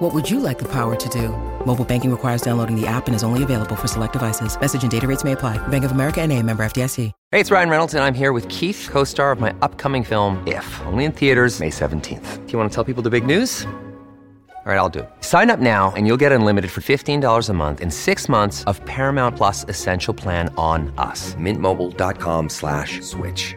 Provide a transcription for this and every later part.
What would you like the power to do? Mobile banking requires downloading the app and is only available for select devices. Message and data rates may apply. Bank of America and a member FDIC. Hey, it's Ryan Reynolds, and I'm here with Keith, co-star of my upcoming film, If, only in theaters May 17th. Do you want to tell people the big news? All right, I'll do it. Sign up now and you'll get unlimited for $15 a month and six months of Paramount Plus Essential Plan on us. Mintmobile.com slash switch.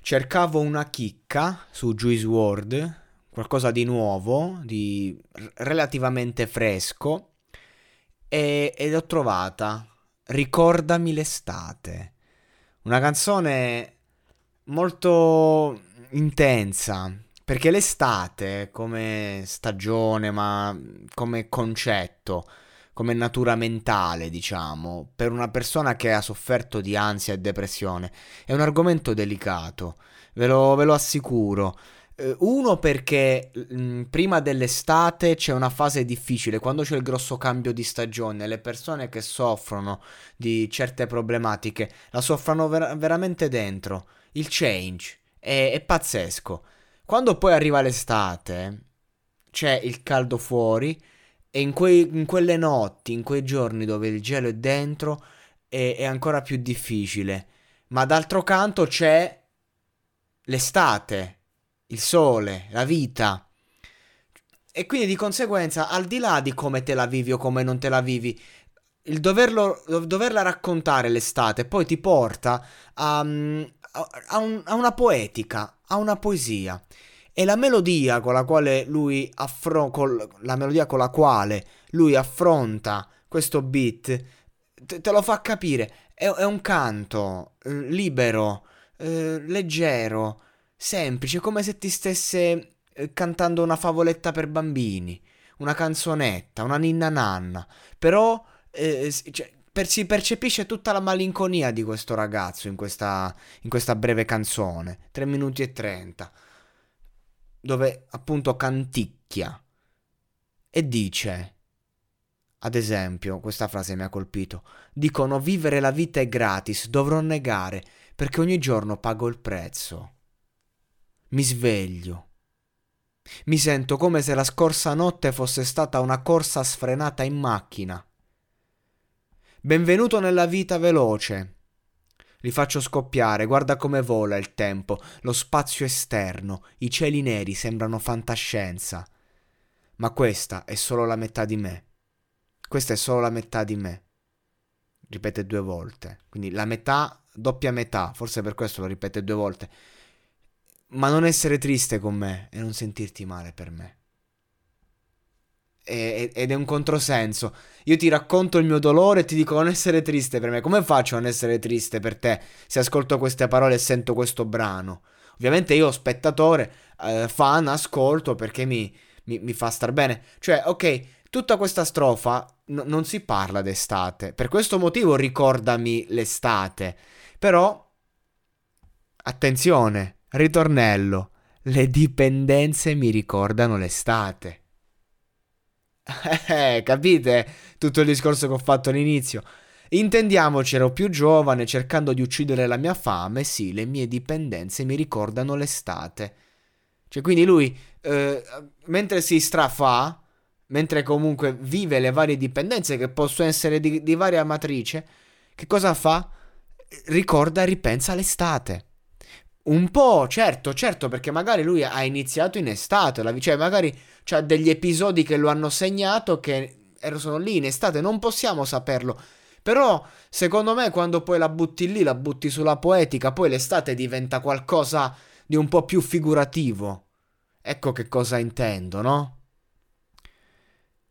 Cercavo una chicca su Juice WRLD, qualcosa di nuovo, di relativamente fresco, e, ed ho trovata Ricordami l'estate, una canzone molto intensa, perché l'estate come stagione, ma come concetto, come natura mentale, diciamo, per una persona che ha sofferto di ansia e depressione. È un argomento delicato, ve lo, ve lo assicuro. Eh, uno perché mh, mm, prima dell'estate c'è una fase difficile, quando c'è il grosso cambio di stagione, le persone che soffrono di certe problematiche la soffrono ver- veramente dentro. Il change è, è pazzesco. Quando poi arriva l'estate, c'è il caldo fuori, e in, quei, in, quelle notti, in quei giorni dove il gelo è dentro, è, è ancora più difficile. Ma d'altro canto c'è l'estate, il sole, la vita. E quindi di conseguenza, al di là di come te la vivi o come non te la vivi, il doverlo, doverla raccontare l'estate poi ti porta a, a, a, un, a una poetica, a una poesia. E la melodia con la quale lui affronta, la melodia con la quale lui affronta questo beat, te, te lo fa capire. È, è un canto eh, libero, eh, leggero, semplice, come se ti stesse eh, cantando una favoletta per bambini, una canzonetta, una ninna nanna. Però eh, cioè, per, si percepisce tutta la malinconia di questo ragazzo in questa, in questa breve canzone, 3 minuti e 30 dove appunto canticchia e dice, ad esempio, questa frase mi ha colpito, dicono vivere la vita è gratis, dovrò negare perché ogni giorno pago il prezzo. Mi sveglio. Mi sento come se la scorsa notte fosse stata una corsa sfrenata in macchina. Benvenuto nella vita veloce, li faccio scoppiare, guarda come vola il tempo, lo spazio esterno, i cieli neri sembrano fantascienza. Ma questa è solo la metà di me. Questa è solo la metà di me. Ripete due volte. Quindi la metà, doppia metà, forse per questo lo ripete due volte. Ma non essere triste con me e non sentirti male per me ed è un controsenso. Io ti racconto il mio dolore e ti dico non essere triste per me. Come faccio a non essere triste per te se ascolto queste parole e sento questo brano? Ovviamente io, spettatore, eh, fan, ascolto perché mi, mi, mi, fa star bene. Cioè, ok, tutta questa strofa n- non si parla d'estate. Per questo motivo ricordami l'estate. Però, attenzione, ritornello. Le dipendenze mi ricordano l'estate. Eh, capite tutto il discorso che ho fatto all'inizio? Intendiamoci, ero più giovane, cercando di uccidere la mia fame, sì, le mie dipendenze mi ricordano l'estate. Cioè, quindi lui, eh, mentre si strafà, mentre comunque vive le varie dipendenze che possono essere di, di varia matrice, che cosa fa? Ricorda e ripensa l'estate. Un po', certo, certo, perché magari lui ha iniziato in estate, la, cioè magari c'ha degli episodi che lo hanno segnato che sono lì in estate, non possiamo saperlo. Però, secondo me, quando poi la butti lì, la butti sulla poetica, poi l'estate diventa qualcosa di un po' più figurativo. Ecco che cosa intendo, no?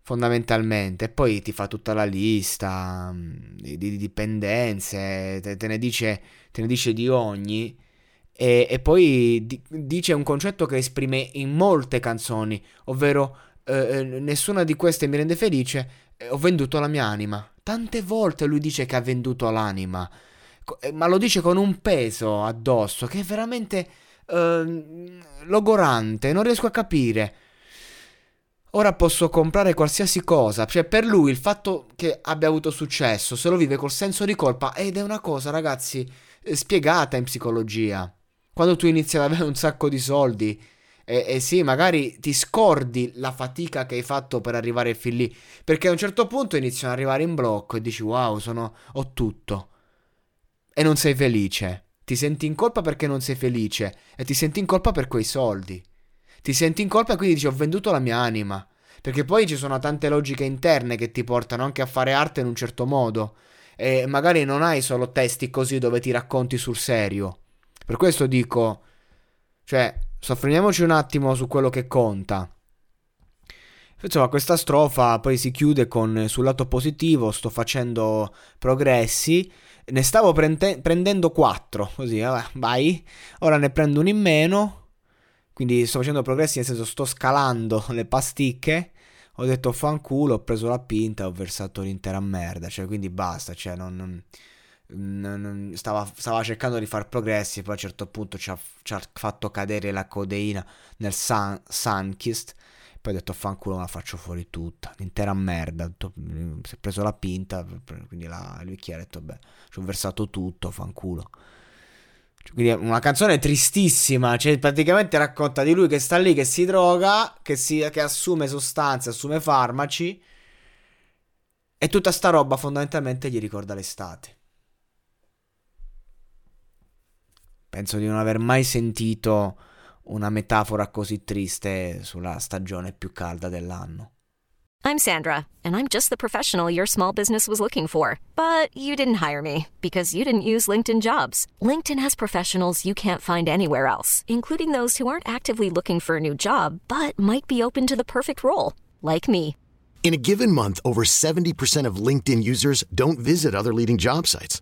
Fondamentalmente. Poi ti fa tutta la lista mm, di, di dipendenze, te, te, ne dice, te ne dice di ogni. E, e poi di, dice un concetto che esprime in molte canzoni, ovvero eh, eh, nessuna di queste mi rende felice, eh, ho venduto la mia anima. Tante volte lui dice che ha venduto l'anima, eh, ma lo dice con un peso addosso che è veramente eh, logorante, non riesco a capire. Ora posso comprare qualsiasi cosa, cioè per lui il fatto che abbia avuto successo se lo vive col senso di colpa ed è una cosa, ragazzi, eh, spiegata in psicologia. Quando tu inizi ad avere un sacco di soldi, e, e, sì, magari ti scordi la fatica che hai fatto per arrivare fin lì. Perché a un certo punto iniziano ad arrivare in blocco e dici wow, sono, ho tutto. E non sei felice. Ti senti in colpa perché non sei felice. E ti senti in colpa per quei soldi. Ti senti in colpa e quindi dici ho venduto la mia anima. Perché poi ci sono tante logiche interne che ti portano anche a fare arte in un certo modo. E magari non hai solo testi così dove ti racconti sul serio. Per questo dico, cioè, soffermiamoci un attimo su quello che conta. Insomma, questa strofa poi si chiude con sul lato positivo sto facendo progressi, ne stavo prende- prendendo 4, così, vabbè, vai, ora ne prendo uno in meno, quindi sto facendo progressi nel senso sto scalando le pasticche, ho detto fanculo, ho preso la pinta, ho versato l'intera merda, cioè quindi basta, cioè non... non stava, stava, cercando di fare progressi, poi a un certo punto ci ha, ci ha fatto cadere la codeina nel sun, Sunkist. Poi ho detto fanculo, la faccio fuori tutta, l'intera merda. Si è preso la pinta, quindi la, lui chi ha detto, beh, ci ho versato tutto, fanculo. Quindi è una canzone tristissima, cioè praticamente racconta di lui che sta lì, che si droga, che, si, che assume sostanze, assume farmaci. E tutta sta roba fondamentalmente gli ricorda l'estate. Penso di non aver mai sentito una metafora così triste sulla stagione più calda dell'anno. I'm Sandra, and I'm just the professional your small business was looking for. But you didn't hire me because you didn't use LinkedIn jobs. LinkedIn has professionals you can't find anywhere else, including those who aren't actively looking for a new job but might be open to the perfect role, like me. In a given month, over 70% of LinkedIn users don't visit other leading job sites.